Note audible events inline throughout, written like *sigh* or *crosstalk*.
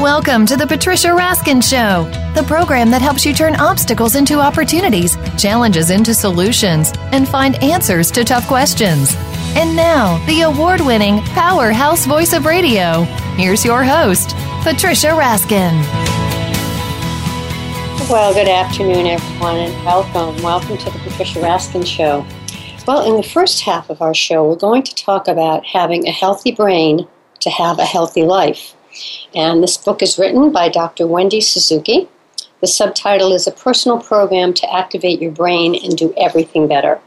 Welcome to the Patricia Raskin Show, the program that helps you turn obstacles into opportunities, challenges into solutions, and find answers to tough questions. And now, the award winning powerhouse voice of radio. Here's your host, Patricia Raskin. Well, good afternoon, everyone, and welcome. Welcome to the Patricia Raskin Show. Well, in the first half of our show, we're going to talk about having a healthy brain to have a healthy life. And this book is written by Dr. Wendy Suzuki. The subtitle is A Personal Program to Activate Your Brain and Do Everything Better.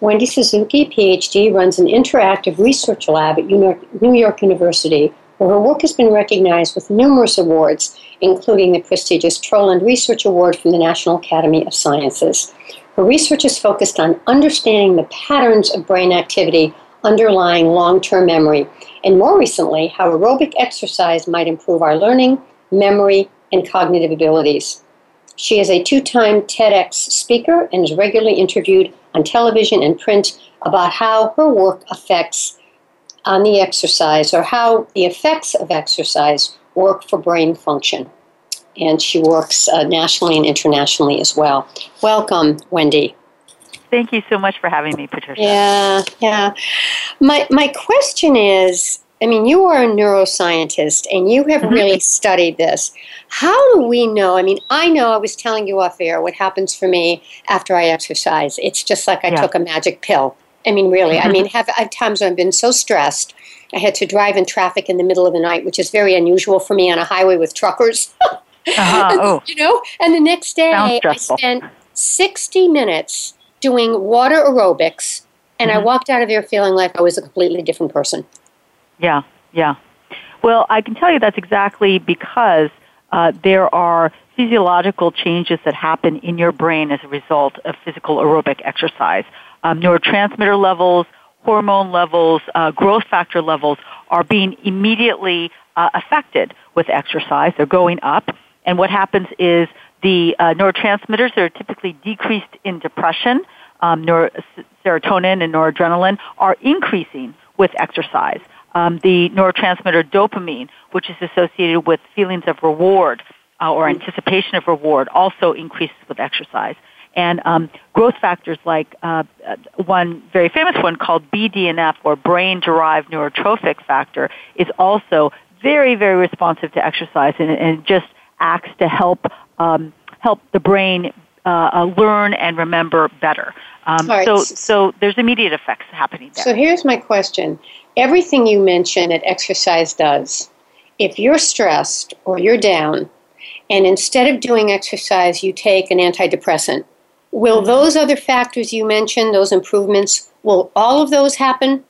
Wendy Suzuki, PhD, runs an interactive research lab at New York University, where her work has been recognized with numerous awards, including the prestigious Troland Research Award from the National Academy of Sciences. Her research is focused on understanding the patterns of brain activity underlying long term memory and more recently, how aerobic exercise might improve our learning, memory, and cognitive abilities. She is a two time TEDx speaker and is regularly interviewed on television and print about how her work affects on the exercise or how the effects of exercise work for brain function. And she works uh, nationally and internationally as well. Welcome, Wendy. Thank you so much for having me, Patricia. Yeah, yeah. My my question is, I mean, you are a neuroscientist and you have mm-hmm. really studied this. How do we know? I mean, I know I was telling you off air what happens for me after I exercise. It's just like I yeah. took a magic pill. I mean, really. I mean, have I've times when I've been so stressed. I had to drive in traffic in the middle of the night, which is very unusual for me on a highway with truckers. *laughs* uh-huh. and, *laughs* oh. You know, and the next day I spent 60 minutes doing water aerobics, and mm-hmm. I walked out of there feeling like I was a completely different person. Yeah, yeah. Well, I can tell you that's exactly because uh, there are physiological changes that happen in your brain as a result of physical aerobic exercise. Um, neurotransmitter levels, hormone levels, uh, growth factor levels are being immediately uh, affected with exercise. They're going up. And what happens is the uh, neurotransmitters that are typically decreased in depression, um, serotonin and noradrenaline, are increasing with exercise. Um, the neurotransmitter dopamine, which is associated with feelings of reward uh, or anticipation of reward, also increases with exercise. And um, growth factors like uh, uh one very famous one called BDNF or brain derived neurotrophic factor is also very, very responsive to exercise and, and just acts to help um, help the brain uh, uh, learn and remember better. Um, right. So, so there's immediate effects happening there. So here's my question: Everything you mention that exercise does, if you're stressed or you're down, and instead of doing exercise, you take an antidepressant, will mm-hmm. those other factors you mentioned, those improvements, will all of those happen?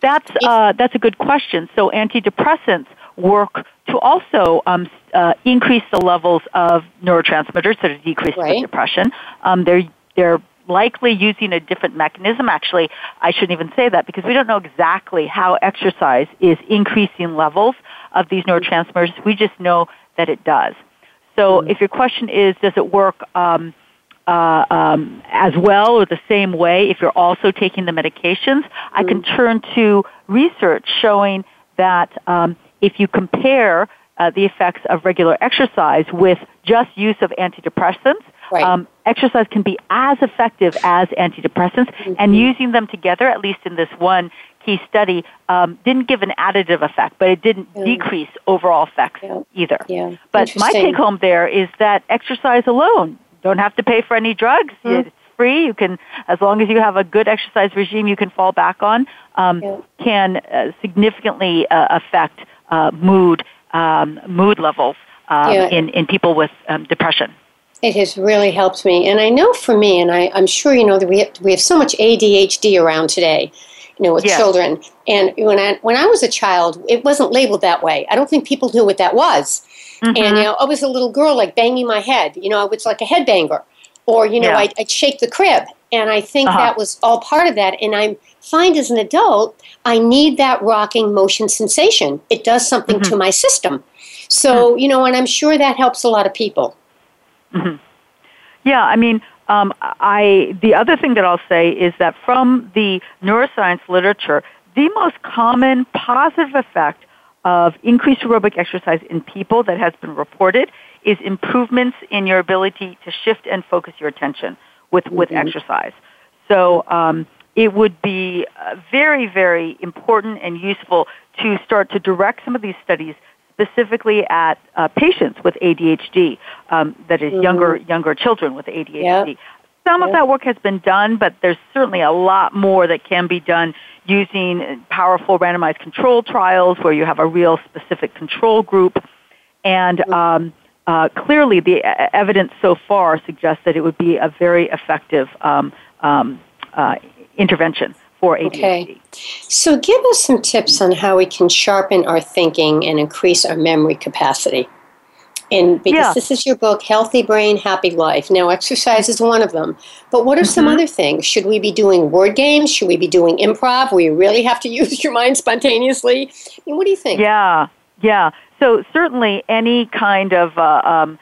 That's uh, that's a good question. So antidepressants work to also um, uh, increase the levels of neurotransmitters that are decreased right. with depression. Um, they're they're likely using a different mechanism. Actually, I shouldn't even say that because we don't know exactly how exercise is increasing levels of these neurotransmitters. We just know that it does. So, mm-hmm. if your question is, does it work um, uh, um, as well or the same way if you're also taking the medications? Mm-hmm. I can mm-hmm. turn to research showing that um, if you compare uh, the effects of regular exercise with just use of antidepressants, right. um, exercise can be as effective as antidepressants, mm-hmm. and using them together, at least in this one key study, um, didn't give an additive effect, but it didn't mm. decrease overall effects yeah. either. Yeah. But my take home there is that exercise alone, don't have to pay for any drugs. Mm. It's free. You can, as long as you have a good exercise regime, you can fall back on. Um, yeah. Can uh, significantly uh, affect uh, mood um, mood levels um, yeah. in in people with um, depression. It has really helped me. And I know for me, and I, I'm sure you know that we have, we have so much ADHD around today, you know, with Yes. children. And when I, when I was a child, it wasn't labeled that way. I don't think people knew what that was. And, you know, I was a little girl, like banging my head. You know, I was like a headbanger. Or, you know, Yeah. I'd, I'd shake the crib. And I think Uh-huh. that was all part of that. And I find as an adult, I need that rocking motion sensation. It does something to my system. So, you know, and I'm sure that helps a lot of people. Yeah, I mean, um, I the other thing that I'll say is that from the neuroscience literature, the most common positive effect of increased aerobic exercise in people that has been reported is improvements in your ability to shift and focus your attention with with exercise. So um, it would be uh, very very important and useful to start to direct some of these studies specifically at uh, patients with ADHD, um, that is younger younger children with ADHD. Yep. Some of that work has been done, but there's certainly a lot more that can be done using powerful randomized control trials where you have a real specific control group. And um, uh, clearly, the evidence so far suggests that it would be a very effective um, um, uh, intervention for ADHD. Okay. So, give us some tips on how we can sharpen our thinking and increase our memory capacity. And because Yeah. this is your book, Healthy Brain, Happy Life. Now, exercise is one of them. But what are some Mm-hmm. other things? Should we be doing word games? Should we be doing improv where you really have to *laughs* use your mind spontaneously? I mean, what do you think? Yeah, yeah. So certainly any kind of, uh, um,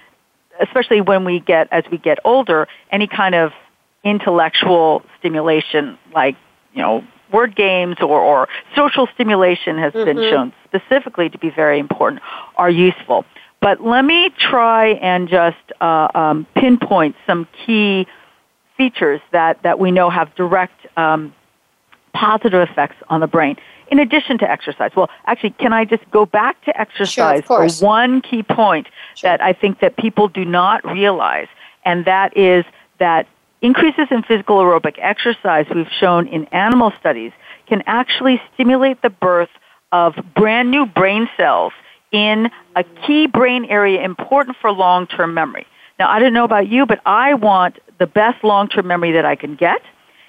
especially when we get as we get older, any kind of intellectual stimulation, like you know word games or, or social stimulation, has been shown specifically to be very important, are useful. But let me try and just uh, um, pinpoint some key features that, that we know have direct um, positive effects on the brain in addition to exercise. Well, actually, can I just go back to exercise for one key point Sure. that I think that people do not realize, and that is that increases in physical aerobic exercise we've shown in animal studies can actually stimulate the birth of brand new brain cells in a key brain area important for long-term memory. Now, I don't know about you, but I want the best long-term memory that I can get.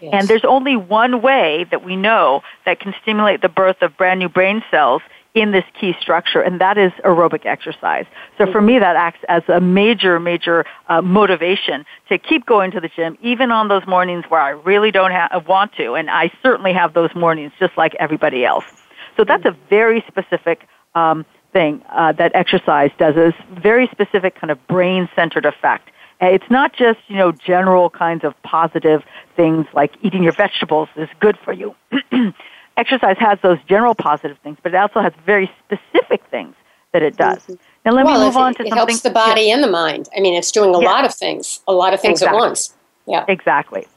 Yes. And there's only one way that we know that can stimulate the birth of brand new brain cells in this key structure, and that is aerobic exercise. So for me, that acts as a major, major uh, motivation to keep going to the gym, even on those mornings where I really don't ha- want to, and I certainly have those mornings just like everybody else. So that's a very specific um, thing uh, that exercise does. Is very specific kind of brain-centered effect. It's not just you know general kinds of positive things like eating your vegetables is good for you. *clears throat* Exercise has those general positive things, but it also has very specific things that it does. Mm-hmm. Now let well, me move it, on to it something. helps the body and the mind. I mean, it's doing a Yeah. lot of things, a lot of things Exactly. at once. Yeah. Exactly.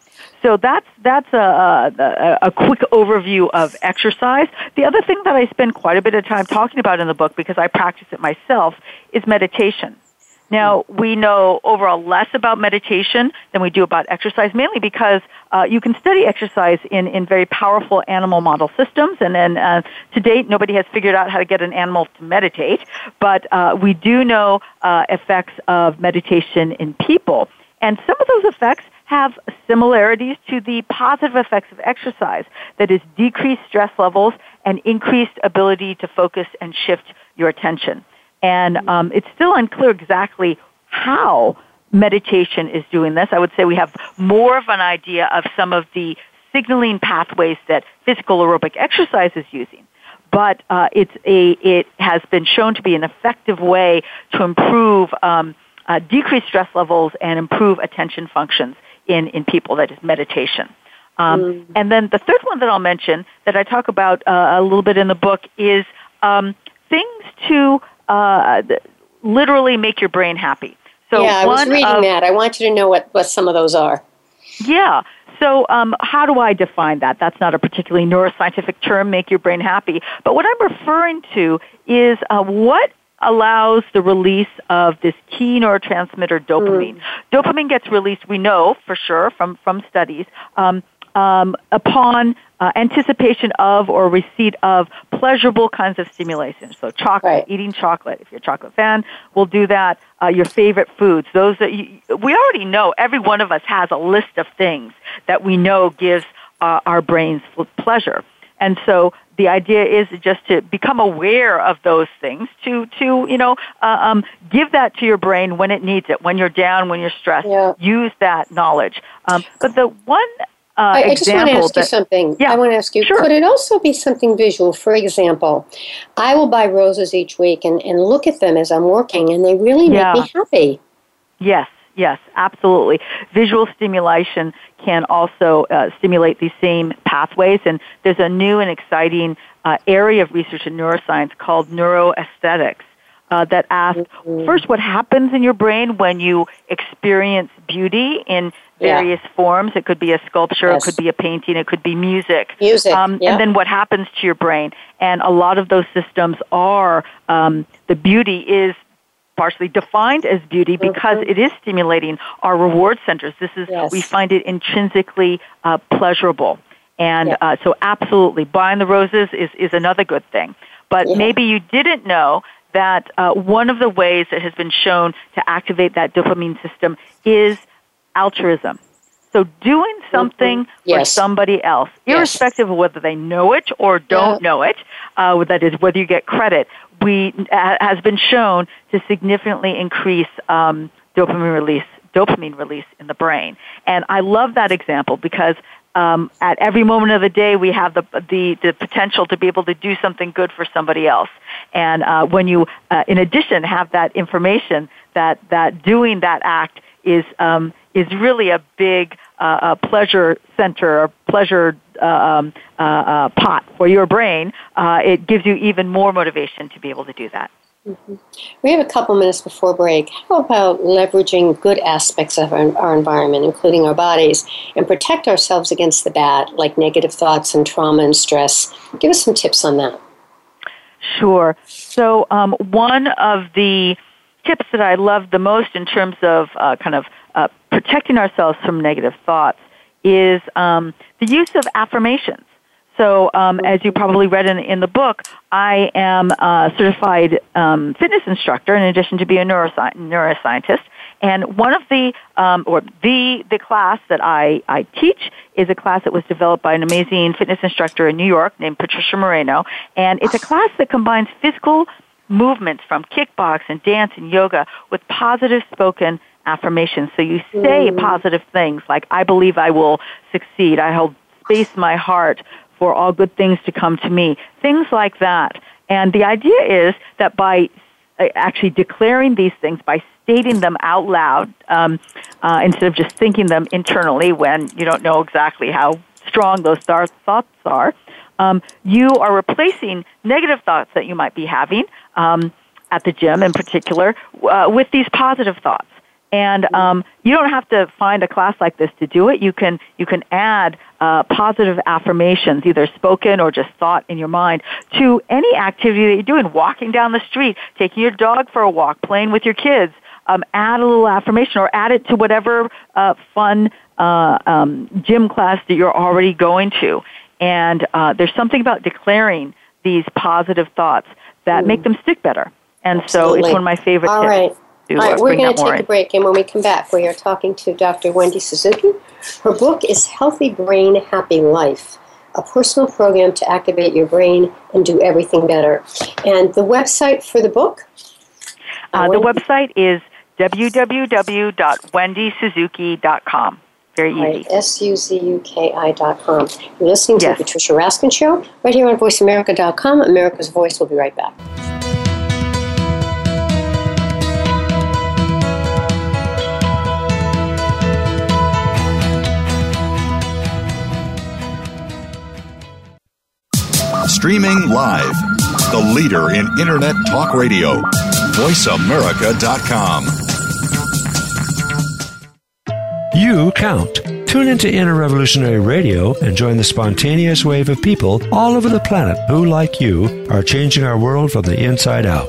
So that's that's a, a, a quick overview of exercise. The other thing that I spend quite a bit of time talking about in the book because I practice it myself is meditation. Now we know overall less about meditation than we do about exercise, mainly because uh, you can study exercise in, in very powerful animal model systems, and then uh, to date nobody has figured out how to get an animal to meditate. But uh, we do know uh, effects of meditation in people, and some of those effects have similarities to the positive effects of exercise. That is, decreased stress levels and increased ability to focus and shift your attention. And um, it's still unclear exactly how meditation is doing this. I would say we have more of an idea of some of the signaling pathways that physical aerobic exercise is using. But uh, it's a, it has been shown to be an effective way to improve, um, uh, decrease stress levels and improve attention functions in, in people, that is meditation. Um, And then the third one that I'll mention that I talk about uh, a little bit in the book is um, things to uh, literally make your brain happy. So yeah, I was reading of- that. I want you to know what, what some of those are. yeah. So, um, how do I define that? That's not a particularly neuroscientific term, make your brain happy. But what I'm referring to is uh, what allows the release of this key neurotransmitter dopamine. Dopamine gets released, we know for sure from, from studies, um, um, upon uh, anticipation of or receipt of pleasurable kinds of stimulation. So chocolate, Right. eating chocolate. If you're a chocolate fan, we'll do that. Uh, your favorite foods, those that you, we already know. Every one of us has a list of things that we know gives uh, our brains pleasure. And so the idea is just to become aware of those things, to to you know uh, um, give that to your brain when it needs it, when you're down, when you're stressed. Yeah. Use that knowledge. Um, but the one uh, I, I just want to ask you something. Yeah, I want to ask you, sure. could it also be something visual? For example, I will buy roses each week and, and look at them as I'm working, and they really make Yeah. me happy. Yes, yes, absolutely. Visual stimulation can also uh, stimulate these same pathways, and there's a new and exciting uh, area of research in neuroscience called neuroaesthetics. Uh, that asks first what happens in your brain when you experience beauty in Yeah. various forms. It could be a sculpture, Yes. it could be a painting, it could be music. Music, Um, yeah. And then what happens to your brain. And a lot of those systems are, um, the beauty is partially defined as beauty because Mhm. it is stimulating our reward centers. This is, Yes. we find it intrinsically uh, pleasurable. And Yeah. uh, so absolutely, buying the roses is, is another good thing. But Yeah. maybe you didn't know that uh, one of the ways that has been shown to activate that dopamine system is altruism. So doing something for Yes. somebody else, Yes. irrespective of whether they know it or don't know it, uh, that is whether you get credit, we uh, has been shown to significantly increase um, dopamine release, dopamine release in the brain. And I love that example because um, at every moment of the day we have the, the the potential to be able to do something good for somebody else. And uh, when you, uh, in addition, have that information that that doing that act is um, is really a big uh, pleasure center, a pleasure uh, um, uh, uh, pot for your brain. Uh, it gives you even more motivation to be able to do that. We have a couple minutes before break. How about leveraging good aspects of our, our environment, including our bodies, and protect ourselves against the bad, like negative thoughts and trauma and stress? Give us some tips on that. Sure. So um, one of the tips that I love the most in terms of uh, kind of uh, protecting ourselves from negative thoughts is um, the use of affirmations. So, um, as you probably read in, in the book, I am a certified um, fitness instructor in addition to being a neurosci- neuroscientist. And one of the, um, or the, the class that I, I teach is a class that was developed by an amazing fitness instructor in New York named Patricia Moreno. And it's a class that combines physical movements from kickbox and dance and yoga with positive spoken affirmations. So you say positive things like, I believe I will succeed. I hold space in my heart for all good things to come to me. Things like that. And the idea is that by uh, actually declaring these things, by stating them out loud, um, uh, instead of just thinking them internally when you don't know exactly how strong those thoughts are, um, you are replacing negative thoughts that you might be having um, at the gym in particular uh, with these positive thoughts. And um, you don't have to find a class like this to do it. You can you can add uh, positive affirmations, either spoken or just thought in your mind, to any activity that you're doing. Walking down the street, taking your dog for a walk, playing with your kids. Um, add a little affirmation, or add it to whatever uh, fun uh, um, gym class that you're already going to. And uh, there's something about declaring these positive thoughts that make them stick better. And so it's one of my favorite All tips. right. All uh, right, we're going to take a break, and when we come back, we are talking to Dr. Wendy Suzuki. Her book is Healthy Brain, Happy Life, a personal program to activate your brain and do everything better. And the website for the book? Uh, the Wendy- website is www.wendysuzuki.com. Very easy. Right, S-U-Z-U-K-I dot com. You're listening to Yes. the Patricia Raskin Show right here on VoiceAmerica.com. America's Voice will be right back. Streaming live. The leader in Internet talk radio. VoiceAmerica.com. You count. Tune into Inner Revolutionary Radio and join the spontaneous wave of people all over the planet who, like you, are changing our world from the inside out.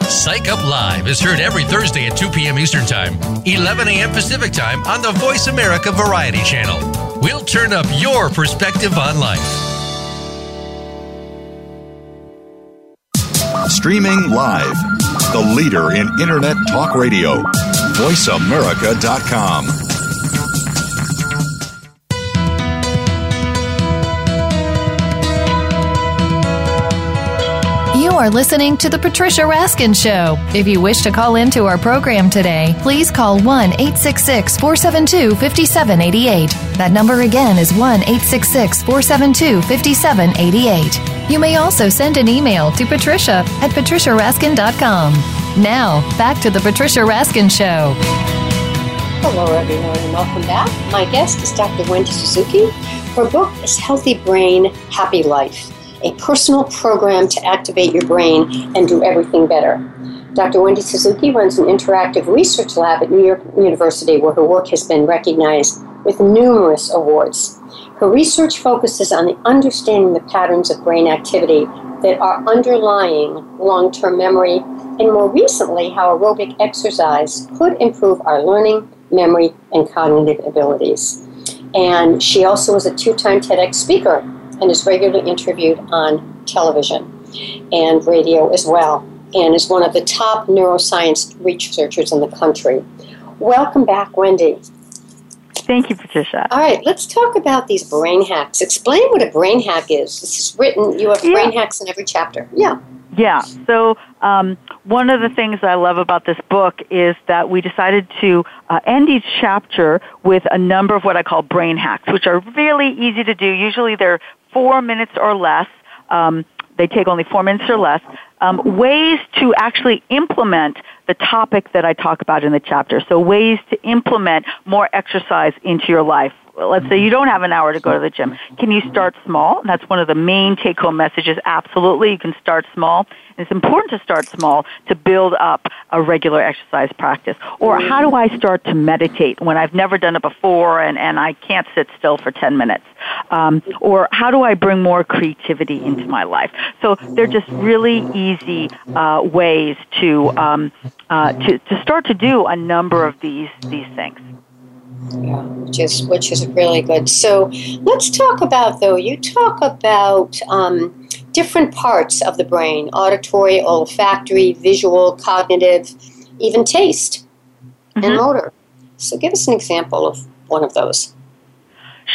Psych Up Live is heard every Thursday at 2 p.m. Eastern Time, 11 a.m. Pacific Time on the Voice America Variety Channel. We'll turn up your perspective on life. Streaming live, the leader in Internet Talk Radio, voiceamerica.com. are listening to The Patricia Raskin Show. If you wish to call into our program today, please call 1 866 472 5788. That number again is 1 866 472 5788. You may also send an email to patricia at patriciaraskin.com. Now, back to The Patricia Raskin Show. Hello, everyone, and welcome back. My guest is Dr. Wendy Suzuki. Her book is Healthy Brain, Happy Life a personal program to activate your brain and do everything better. Dr. Wendy Suzuki runs an interactive research lab at New York University where her work has been recognized with numerous awards. Her research focuses on understanding the patterns of brain activity that are underlying long term memory, and more recently, how aerobic exercise could improve our learning, memory, and cognitive abilities. And she also is a two time TEDx speaker and is regularly interviewed on television and radio as well, and is one of the top neuroscience researchers in the country. Welcome back, Wendy. Thank you, Patricia. All right, let's talk about these brain hacks. Explain what a brain hack is. This is written, you have yeah. brain hacks in every chapter. Yeah. Yeah. So um, one of the things I love about this book is that we decided to uh, end each chapter with a number of what I call brain hacks, which are really easy to do. Usually they're four minutes or less. Um, they take only four minutes or less. Um, ways to actually implement the topic that I talk about in the chapter. So ways to implement more exercise into your life let's say you don't have an hour to go to the gym. Can you start small? That's one of the main take home messages. Absolutely, you can start small. And it's important to start small to build up a regular exercise practice. Or how do I start to meditate when I've never done it before and, and I can't sit still for 10 minutes? Um, or how do I bring more creativity into my life? So they're just really easy uh, ways to, um, uh, to, to start to do a number of these, these things. Yeah, which is which is really good. So let's talk about though. You talk about um, different parts of the brain: auditory, olfactory, visual, cognitive, even taste mm-hmm. and motor. So give us an example of one of those.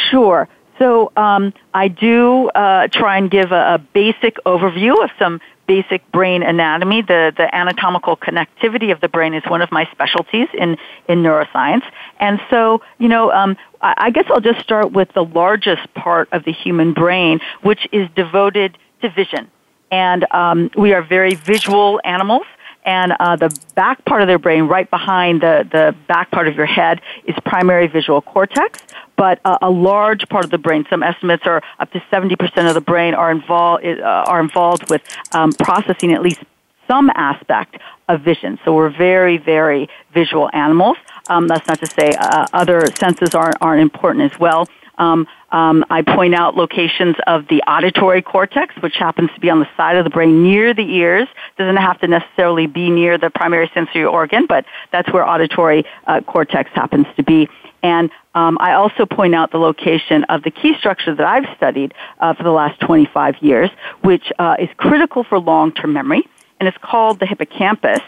Sure. So um, I do uh, try and give a, a, basic overview of some basic brain anatomy. The, the anatomical connectivity of the brain is one of my specialties in, in neuroscience. And so, you know, um, I, I guess I'll just start with the largest part of the human brain, which is devoted to vision. And um, we are very visual animals and uh, the back part of their brain, right behind the, the back part of your head, is primary visual cortex. But uh, a large part of the brain, some estimates are up to 70% of the brain, are involved, uh, are involved with um, processing at least some aspect of vision. So we're very, very visual animals. Um, that's not to say uh, other senses aren't, aren't important as well. Um, um, I point out locations of the auditory cortex, which happens to be on the side of the brain near the ears. Doesn't have to necessarily be near the primary sensory organ, but that's where auditory uh, cortex happens to be. And um, I also point out the location of the key structure that I've studied uh, for the last 25 years, which uh, is critical for long-term memory, and it's called the hippocampus.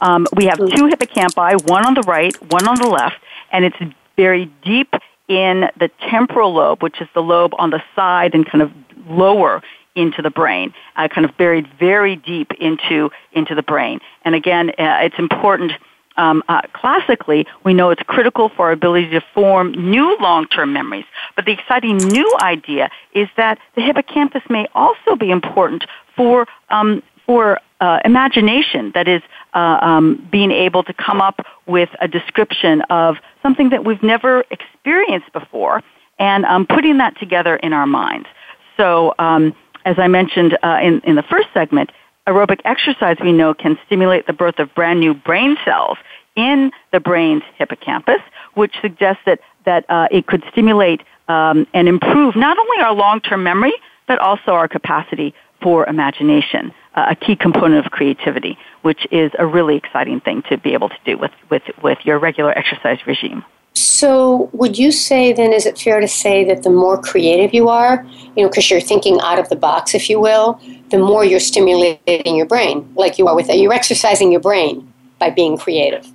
Um, we have two hippocampi, one on the right, one on the left, and it's very deep in the temporal lobe, which is the lobe on the side and kind of lower into the brain, uh, kind of buried very deep into into the brain. And again, uh, it's important. Um, uh, classically, we know it's critical for our ability to form new long-term memories. But the exciting new idea is that the hippocampus may also be important for um, for uh, imagination. That is, uh, um, being able to come up with a description of something that we've never experienced before, and um, putting that together in our minds. So, um, as I mentioned uh, in, in the first segment, aerobic exercise we know can stimulate the birth of brand new brain cells in the brain's hippocampus, which suggests that, that uh, it could stimulate um, and improve not only our long-term memory, but also our capacity for imagination, a key component of creativity, which is a really exciting thing to be able to do with, with, with your regular exercise regime. So, would you say then, is it fair to say that the more creative you are, you know, because you're thinking out of the box, if you will, the more you're stimulating your brain, like you are with it. You're exercising your brain by being creative.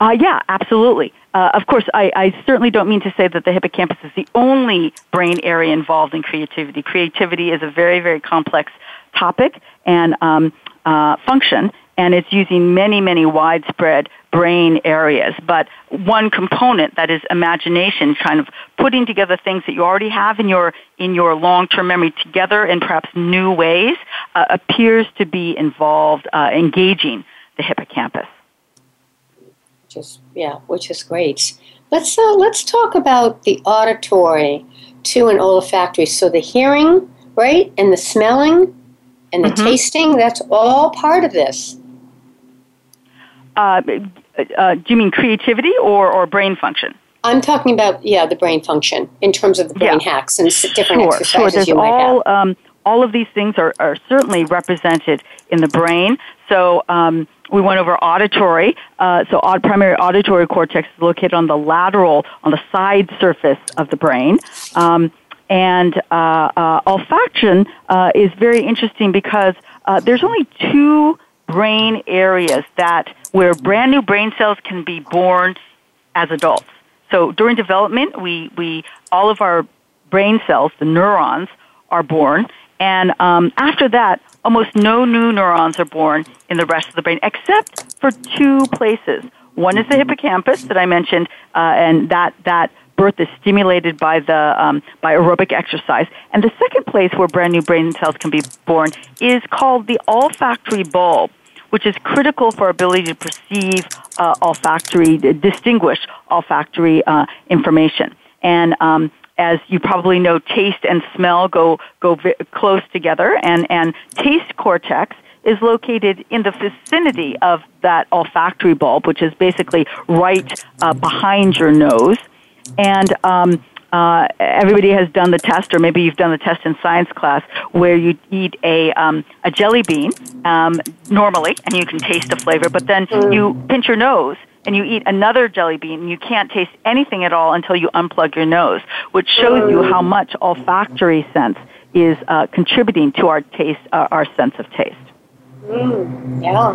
Uh, yeah, absolutely. Uh, of course, I, I certainly don't mean to say that the hippocampus is the only brain area involved in creativity. Creativity is a very, very complex topic and um, uh, function, and it's using many, many widespread brain areas. But one component that is imagination, kind of putting together things that you already have in your in your long-term memory together in perhaps new ways, uh, appears to be involved, uh, engaging the hippocampus. Just yeah, which is great. Let's uh, let's talk about the auditory to and olfactory. So the hearing, right, and the smelling, and the mm-hmm. tasting. That's all part of this. Uh, uh, do you mean creativity or, or brain function? I'm talking about yeah the brain function in terms of the brain yeah. hacks and different sure, exercises sure. There's you might all, have. Um, all of these things are, are certainly represented in the brain. So um, we went over auditory. Uh, so aud- primary auditory cortex is located on the lateral, on the side surface of the brain. Um, and uh, uh, olfaction uh, is very interesting because uh, there's only two brain areas that where brand new brain cells can be born as adults. So during development, we, we all of our brain cells, the neurons, are born, and um, after that, almost no new neurons are born in the rest of the brain, except for two places. One is the hippocampus that I mentioned, uh, and that that birth is stimulated by the um, by aerobic exercise. And the second place where brand new brain cells can be born is called the olfactory bulb, which is critical for ability to perceive uh, olfactory, distinguish olfactory uh, information. And um, as you probably know, taste and smell go go v- close together, and and taste cortex is located in the vicinity of that olfactory bulb, which is basically right uh, behind your nose. And um, uh, everybody has done the test, or maybe you've done the test in science class, where you eat a um, a jelly bean um, normally, and you can taste the flavor. But then mm. you pinch your nose, and you eat another jelly bean, and you can't taste anything at all until you unplug your nose, which shows you how much olfactory sense is uh, contributing to our taste, uh, our sense of taste. Mm, yeah,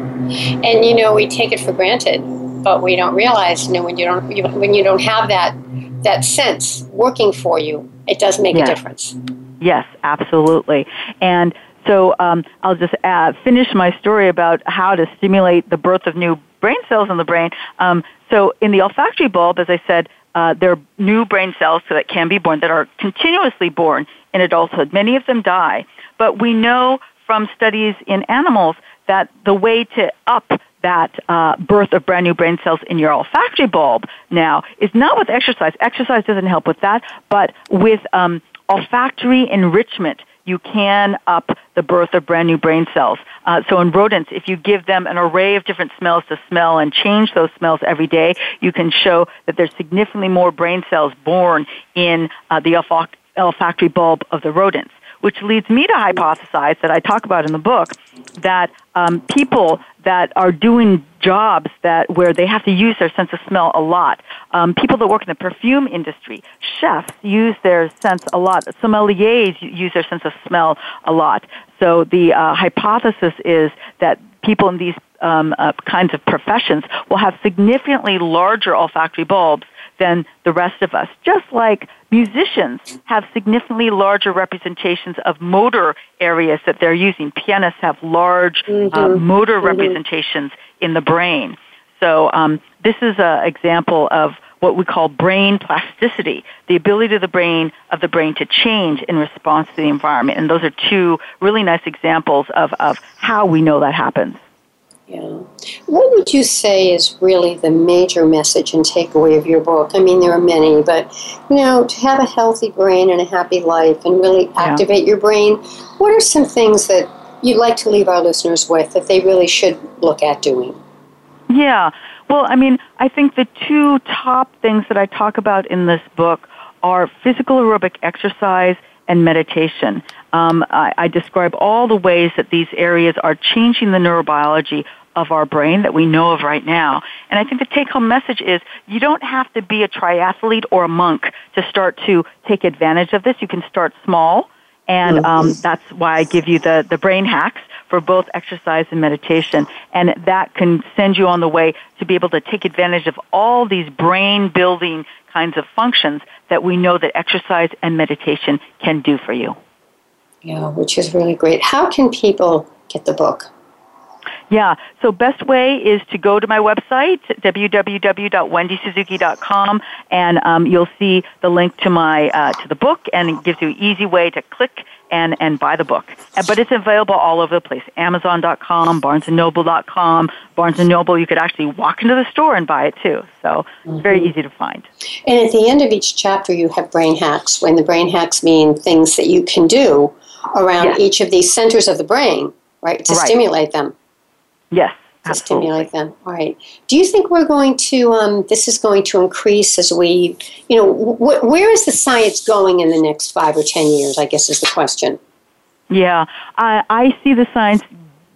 and you know we take it for granted, but we don't realize. You know when you don't when you don't have that that sense working for you, it does make yes. a difference. Yes, absolutely. And so um, I'll just add, finish my story about how to stimulate the birth of new brain cells in the brain. Um, so in the olfactory bulb, as I said, uh, there are new brain cells that can be born that are continuously born in adulthood. Many of them die, but we know from studies in animals that the way to up that uh, birth of brand new brain cells in your olfactory bulb now is not with exercise. Exercise doesn't help with that, but with um, olfactory enrichment you can up the birth of brand new brain cells. Uh, so in rodents, if you give them an array of different smells to smell and change those smells every day, you can show that there's significantly more brain cells born in uh, the olfactory bulb of the rodents which leads me to hypothesize that I talk about in the book that um, people that are doing jobs that where they have to use their sense of smell a lot, um, people that work in the perfume industry, chefs use their sense a lot, sommeliers use their sense of smell a lot. So the uh, hypothesis is that people in these um, uh, kinds of professions will have significantly larger olfactory bulbs than the rest of us. Just like musicians have significantly larger representations of motor areas that they're using. Pianists have large uh, mm-hmm. uh, motor mm-hmm. representations in the brain. So um, this is an example of what we call brain plasticity, the ability of the brain of the brain to change in response to the environment. And those are two really nice examples of, of how we know that happens. Yeah. What would you say is really the major message and takeaway of your book? I mean, there are many, but you know, to have a healthy brain and a happy life and really activate yeah. your brain, what are some things that you'd like to leave our listeners with that they really should look at doing? Yeah. Well, I mean, I think the two top things that I talk about in this book are physical aerobic exercise and meditation. Um, I, I describe all the ways that these areas are changing the neurobiology of our brain that we know of right now. And I think the take home message is you don't have to be a triathlete or a monk to start to take advantage of this. You can start small. And um, mm-hmm. that's why I give you the, the brain hacks for both exercise and meditation. And that can send you on the way to be able to take advantage of all these brain building kinds of functions that we know that exercise and meditation can do for you. Yeah, which is really great. How can people get the book? Yeah, so best way is to go to my website, www.wendysuzuki.com, and um, you'll see the link to my uh, to the book, and it gives you an easy way to click and, and buy the book. But it's available all over the place. Amazon.com, BarnesandNoble.com. Barnes & Noble, you could actually walk into the store and buy it too. So mm-hmm. it's very mm-hmm. easy to find. And at the end of each chapter, you have brain hacks. When the brain hacks mean things that you can do around yes. each of these centers of the brain, right, to right. stimulate them. Yes. To stimulate them. All right. Do you think we're going to, um, this is going to increase as we, you know, wh- where is the science going in the next five or ten years, I guess is the question. Yeah. I, I see the science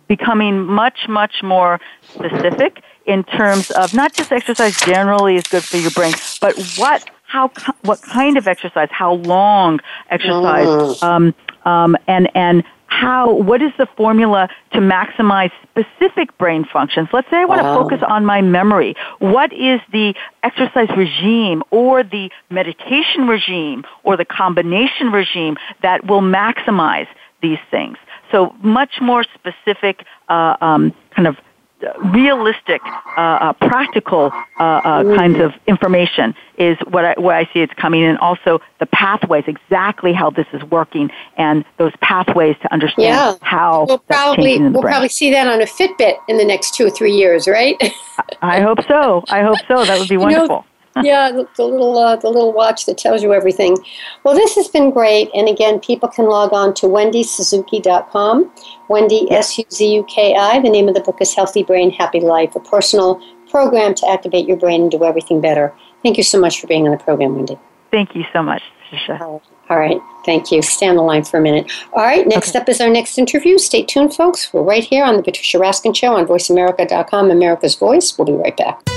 becoming much, much more specific in terms of not just exercise generally is good for your brain, but what, how, what kind of exercise, how long exercise, mm. um, um, and, and how what is the formula to maximize specific brain functions? Let's say i want wow. to focus on my memory. What is the exercise regime or the meditation regime or the combination regime that will maximize these things? So much more specific uh, um, kind of realistic, uh, uh, practical uh, uh kinds of information is what I, what I see it's coming, and also the pathways, exactly how this is working, and those pathways to understand yeah. how we'll probably we'll brain. probably see that on a Fitbit in the next two or three years, right? I hope so. I hope so. That would be wonderful. *laughs* You know, yeah, the, the little uh, the little watch that tells you everything. Well, this has been great, and again, people can log on to wendysuzuki.com. Wendy S U Z U K I. The name of the book is Healthy Brain, Happy Life: A Personal Program to Activate Your Brain and Do Everything Better. Thank you so much for being on the program, Wendy. Thank you so much, Trisha. All right, thank you. Stay on the line for a minute. All right, next okay. up is our next interview. Stay tuned, folks. We're right here on the Patricia Raskin Show on VoiceAmerica.com, America's Voice. We'll be right back.